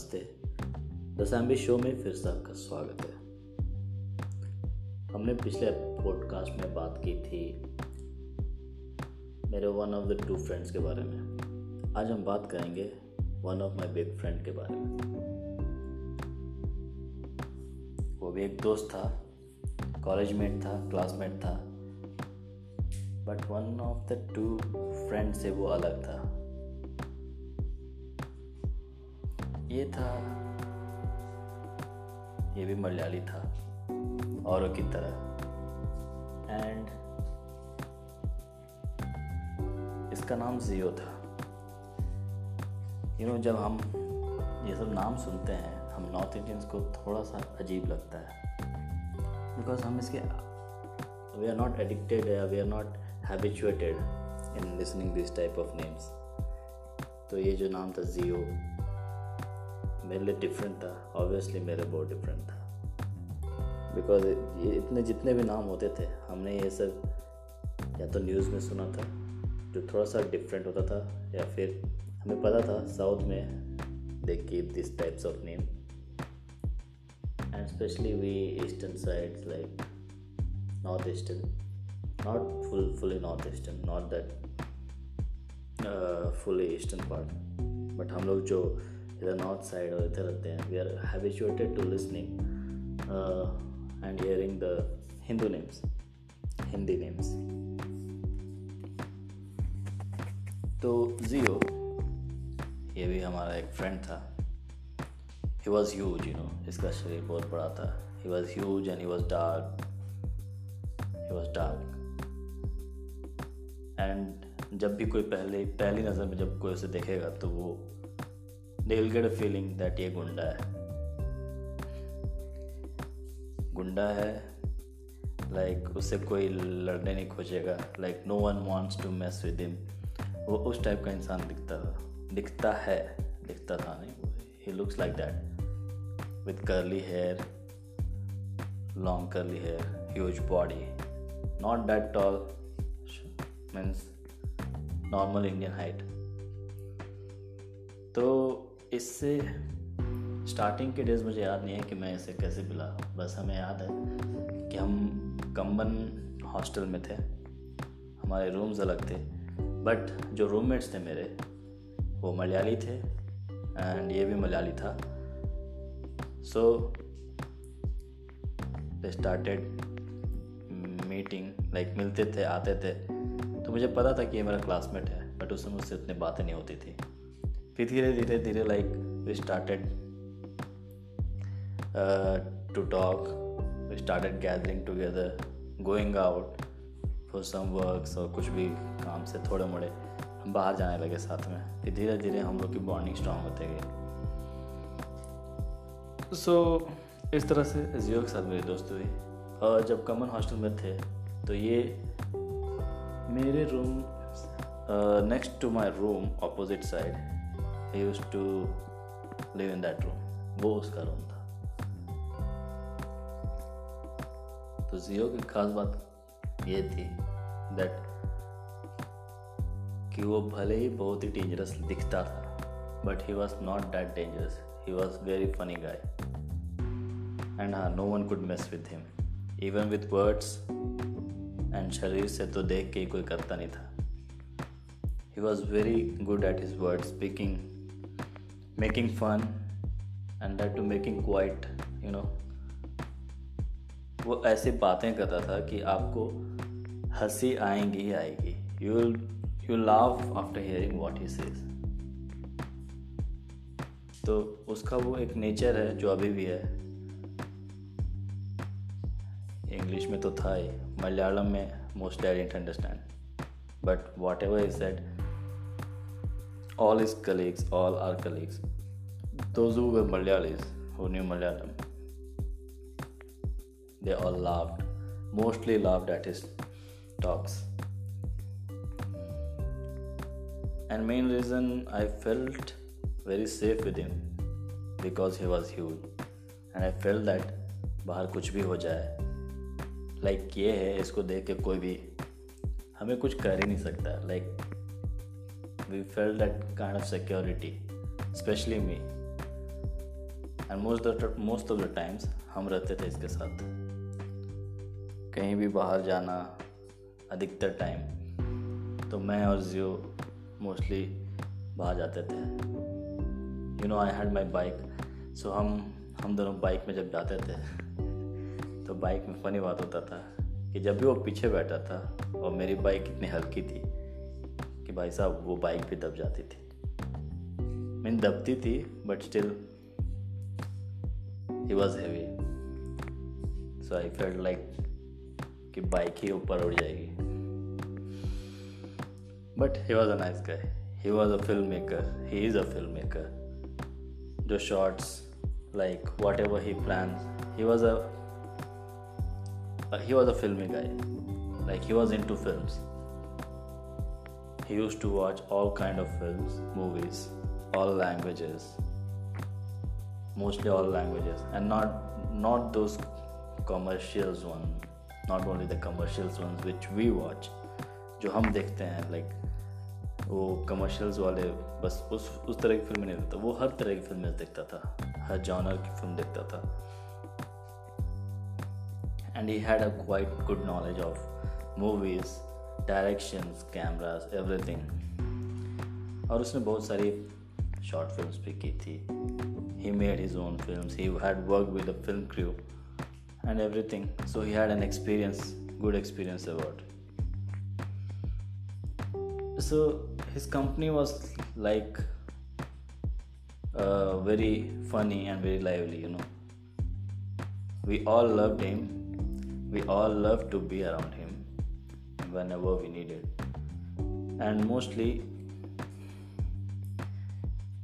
नमस्ते। The सैम्बी show में फिर से आपका स्वागत है। हमने पिछले पॉडकास्ट में बात की थी मेरे one of the two friends के बारे में। आज हम बात करेंगे one of my big friend के बारे में। वो भी एक दोस्त था कॉलेज मेट था क्लासमेट था but one of the two friend से वो अलग था। ये था। ये भी मलयाली था। औरों की तरह। एंड इसका नाम जियो था। यू नो जब हम ये सब नाम सुनते हैं, हम नॉर्थ इंडियंस को थोड़ा सा अजीब लगता है। बिकॉज़ हम इसके we are not addicted we are not habituated in listening this type of names तो ये जो नाम था जियो मेरे लिए डिफरेंट था. ऑब्वियसली मेरे बहुत डिफरेंट था. बिकॉज़ ये इतने जितने भी नाम होते थे, हमने ये सब या तो न्यूज़ में सुना था, जो थोड़ा सा डिफरेंट होता था, या फिर हमें पता था साउथ में they keep this types of name and specially we eastern side like north eastern not full fully north eastern not that fully eastern part but हम लोग जो इधर नॉर्थ साइड और इधर रहते हैं we are habituated to listening and hearing the Hindu names Hindi names तो जियो ये भी हमारा एक फ्रेंड था। He was huge you know इसका शरीर बहुत बड़ा था। He was huge and he was dark he was dark and जब भी कोई पहले, पहली नज़र में जब कोई उसे देखेगा तो वो they will get a feeling that ये गुंडा है। गुंडा है लाइक like, उससे कोई लड़ने नहीं खोजेगा। Like no one wants to mess with him वो उस टाइप का इंसान दिखता था। दिखता है दिखता था नहीं। He looks like that with curly hair long curly hair huge body not that tall means normal Indian height तो इससे स्टार्टिंग के डेज़ मुझे याद नहीं है कि मैं इसे कैसे मिला बस हमें याद है कि हम कम्बन हॉस्टल में थे। हमारे रूम्स अलग थे। बट जो रूममेट्स थे मेरे, वो मलयाली थे एंड ये भी मलयाली था। So they started meeting like मिलते थे, आते थे। तो मुझे पता था कि ये मेरा क्लासमेट है बट उससे मुझसे उतनी बातें नहीं होती थी। फिर धीरे धीरे धीरे like we started to talk we started gathering together going out for some works और कुछ भी काम से थोड़े मोड़े। हम बाहर जाने लगे साथ में। फिर धीरे धीरे हम लोग की बॉन्डिंग स्ट्रांग होते गई। सो so, इस तरह से जियो के साथ मेरी दोस्ती हुई और जब कमन हॉस्टल में थे तो ये मेरे room next to my room opposite side used to live in that room. वो उसका रूम था। तो जियो की खास बात ये थी दैट कि वो भले ही बहुत ही डेंजरस दिखता था but he was not that dangerous he was very funny guy and हाँ no one could mess with him even with words and शरीर से तो देख के ही कोई करता नहीं था। He was very good at his word speaking making fun and that to making quite, you know. वो ऐसी बातें करता था कि आपको हँसी आएँगी ही आएगी। You will you love after hearing what he says तो उसका वो एक नेचर है जो अभी भी है। इंग्लिश में तो था ही, मलयालम में most I understand but whatever is that all his colleagues, all our colleagues, those who were Malayalis, who knew Malayalam, they all laughed, mostly laughed at his talks. And main reason I felt very safe with him because he was huge and I felt that बाहर कुछ भी हो जाए like like ये है इसको देख के कोई भी हमें कुछ कर ही नहीं सकता like we felt that kind of security, especially me. And most most of the times हम रहते थे इसके साथ कहीं भी बाहर जाना अधिकतर टाइम तो मैं और जियो मोस्टली बाहर जाते थे you know I had my bike so हम हम दोनों बाइक में जब जाते थे तो बाइक में फ़नी बात होता था कि जब भी वो पीछे बैठा था और मेरी बाइक इतनी हल्की थी कि भाई साहब, वो बाइक भी दब जाती थी। मीन दबती थी but still he was heavy so I felt like कि बाइक ही ऊपर उड़ जाएगी। But he was a nice guy he was a film maker he is a film maker जो shorts like whatever he plan he was a he was was a filmy guy. Like he was into films. he used to watch all kind of films movies all languages mostly all languages and not not those commercials one not only the commercials ones which we watch जो हम देखते हैं like वो commercials वाले बस उस उस तरह की फिल्में नहीं देखता वो हर तरह की फिल्में देखता था हर जॉनर की फिल्म देखता था and he had a quite good knowledge of movies, directions, cameras, everything. और उसने बहुत सारी शॉर्ट फिल्म्स भी की थी he made his own films he had worked with a film crew and everything so he had an experience good experience about so his company was like uh, very funny and very lively you know we all loved him we all love to be around him whenever we need it. And mostly,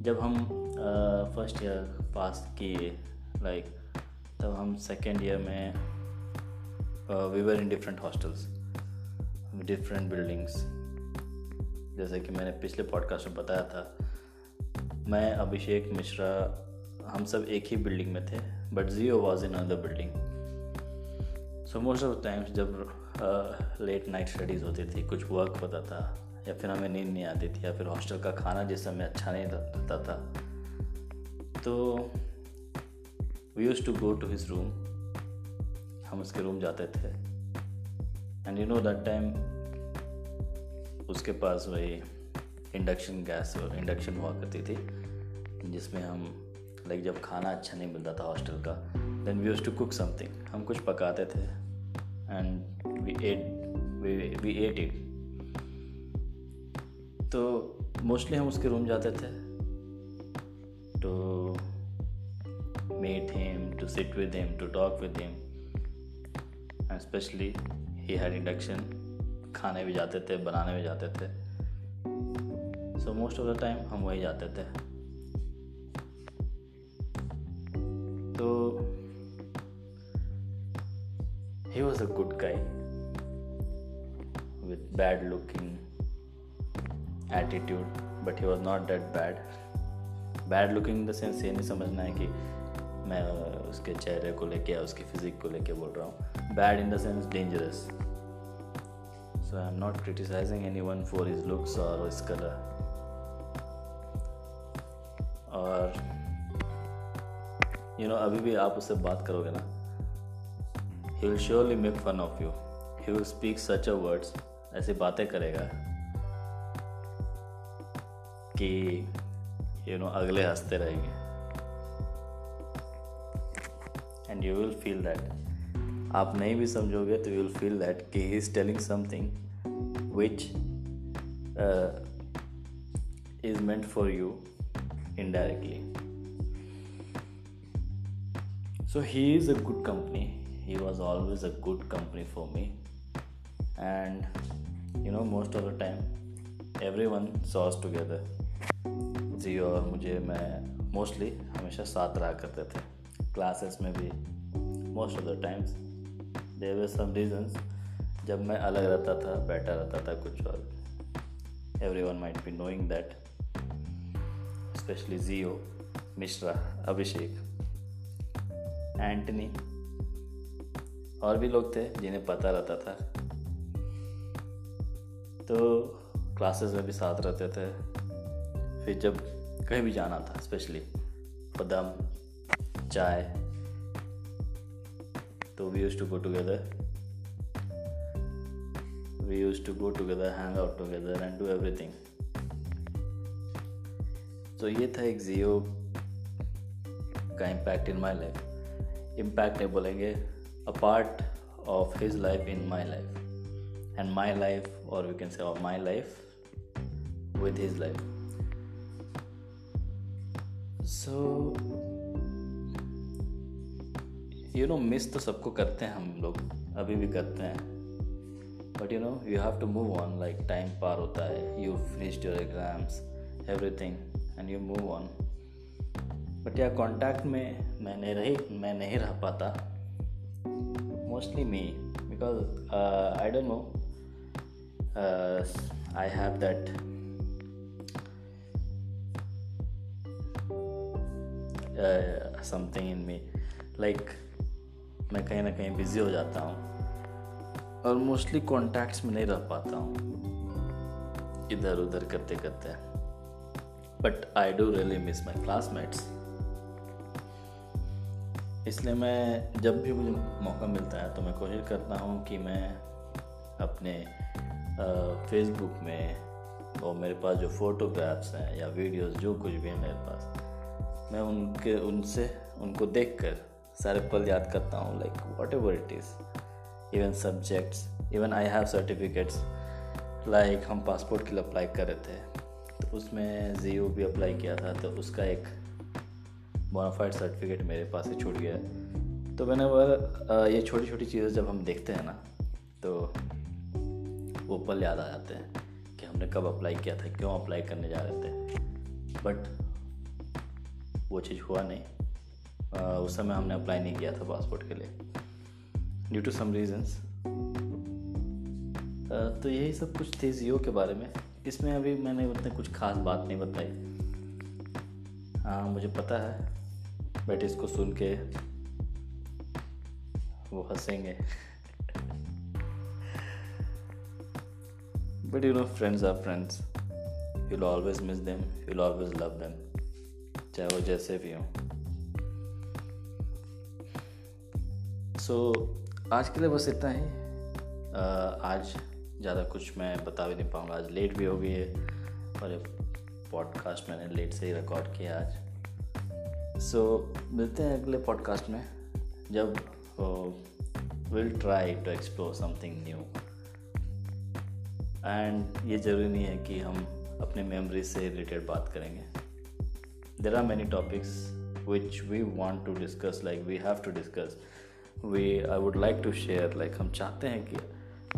जब हम first year pass किए like तब हम second year में we were in different hostels different buildings जैसे कि मैंने पिछले पॉडकास्ट में बताया था, मैं, अभिषेक मिश्रा, हम सब एक ही बिल्डिंग में थे but Jio was in another building so most of times जब लेट नाइट स्टडीज़ होती थी, कुछ वर्क होता था, या फिर हमें नींद नहीं आती थी, या फिर हॉस्टल का खाना जिस समय अच्छा नहीं लगता था तो we use to go to his room हम उसके रूम जाते थे। And you know that time उसके पास वही इंडक्शन गैस इंडक्शन हुआ करती थी, जिसमें हम लाइक जब खाना अच्छा नहीं मिलता था हॉस्टल का then we use to cook something हम कुछ पकाते थे। And we ate we ate it तो मोस्टली हम उसके रूम जाते थे। To meet him to sit with him to talk with him and specially he had induction खाने भी जाते थे, बनाने भी जाते थे। So most of the time हम वही जाते थे। तो was a good guy with bad looking attitude but he was not that bad. Bad looking in the sense ये नहीं समझना है कि मैं उसके चेहरे को लेके या उसकी फिजिक को लेके बोल रहा हूँ। Bad in the sense dangerous so I am not criticising anyone for his looks और हिज कलर और यू you नो know, अभी भी आप उससे बात करोगे ना he will surely make fun of you he will speak such a words ऐसी बातें करेगा कि यू नो अगले हँसते रहेंगे। And you will feel that आप नहीं भी समझोगे तो यू विल फील दैट कि he is telling something which is meant for you indirectly so, he is a good company. He was always a good company for me and you know most of the time everyone sauce together जी और मुझे, मैं mostly हमेशा साथ रहा करते थे। Classes में भी most of the times there were some reasons जब मैं अलग रहता था बैठा रहता था कुछ और। Everyone might be knowing that specially Jio Mishra Abhishek Antony और भी लोग थे जिन्हें पता रहता था। तो क्लासेस में भी साथ रहते थे। फिर जब कहीं भी जाना था स्पेशली फदम चाय तो we use to go together we used to go together, hang out together and do everything so ये था एक जियो का impact in my life impact नहीं बोलेंगे a part of his life in my life and my life और we can say my life with his life so you know miss तो सबको करते हैं हम लोग, अभी भी करते हैं. But you know you have to move on like time पार होता है. You finished your exams everything and you move on but या कॉन्टैक्ट में मैं नहीं रही, मैं नहीं रह पाता. Mostly me because I don't know I have that something in me like मैं कहीं ना कहीं बिज़ी हो जाता हूँ। और मोस्टली कॉन्टैक्ट्स में नहीं रह पाता हूँ। इधर उधर करते करते। But I do really miss my classmates इसलिए मैं, जब भी मुझे मौका मिलता है तो मैं कोशिश करता हूँ कि मैं अपने फेसबुक में और मेरे पास जो फोटोग्राफ्स हैं या वीडियोस जो कुछ भी है मेरे पास, मैं उनके, उनसे, उनको देख कर सारे पल याद करता हूँ like whatever it is even subjects even I have certificates like हम पासपोर्ट के लिए अप्लाई कर रहे थे तो उसमें जीओ भी अप्लाई किया था तो उसका एक बोनाफाइड सर्टिफिकेट मेरे पास ही छूट गया। तो मैंने ये छोटी छोटी चीज़ें जब हम देखते हैं ना तो वो पल याद आ जाते हैं कि हमने कब अप्लाई किया था, क्यों अप्लाई करने जा रहे थे। बट वो चीज़ हुआ नहीं। उस समय हमने अप्लाई नहीं किया था पासपोर्ट के लिए। ड्यू टू सम रीजंस तो यही सब कुछ थे जियो के बारे में। इसमें अभी मैंने उतने कुछ खास बात नहीं बताई। हाँ मुझे पता है बट इसको सुन के वो हंसेंगे। But you know friends are friends you'll always miss them you'll always love them चाहे वो जैसे भी हों। सो so, आज के लिए बस इतना ही। आज ज़्यादा कुछ मैं बता भी नहीं पाऊँगा। आज लेट भी हो गई है। और ये पॉडकास्ट मैंने लेट से ही रिकॉर्ड किया आज। सो so, मिलते हैं अगले पॉडकास्ट में। जब will try to explore something new and ये ज़रूरी नहीं है कि हम अपने मेमोरी से रिलेटेड बात करेंगे। There are many topics which we want to discuss like we have to discuss we I would like to share like हम चाहते हैं कि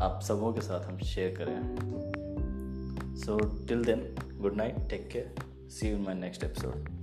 आप सबों के साथ हम शेयर करें। So till then good night take care see you my next episode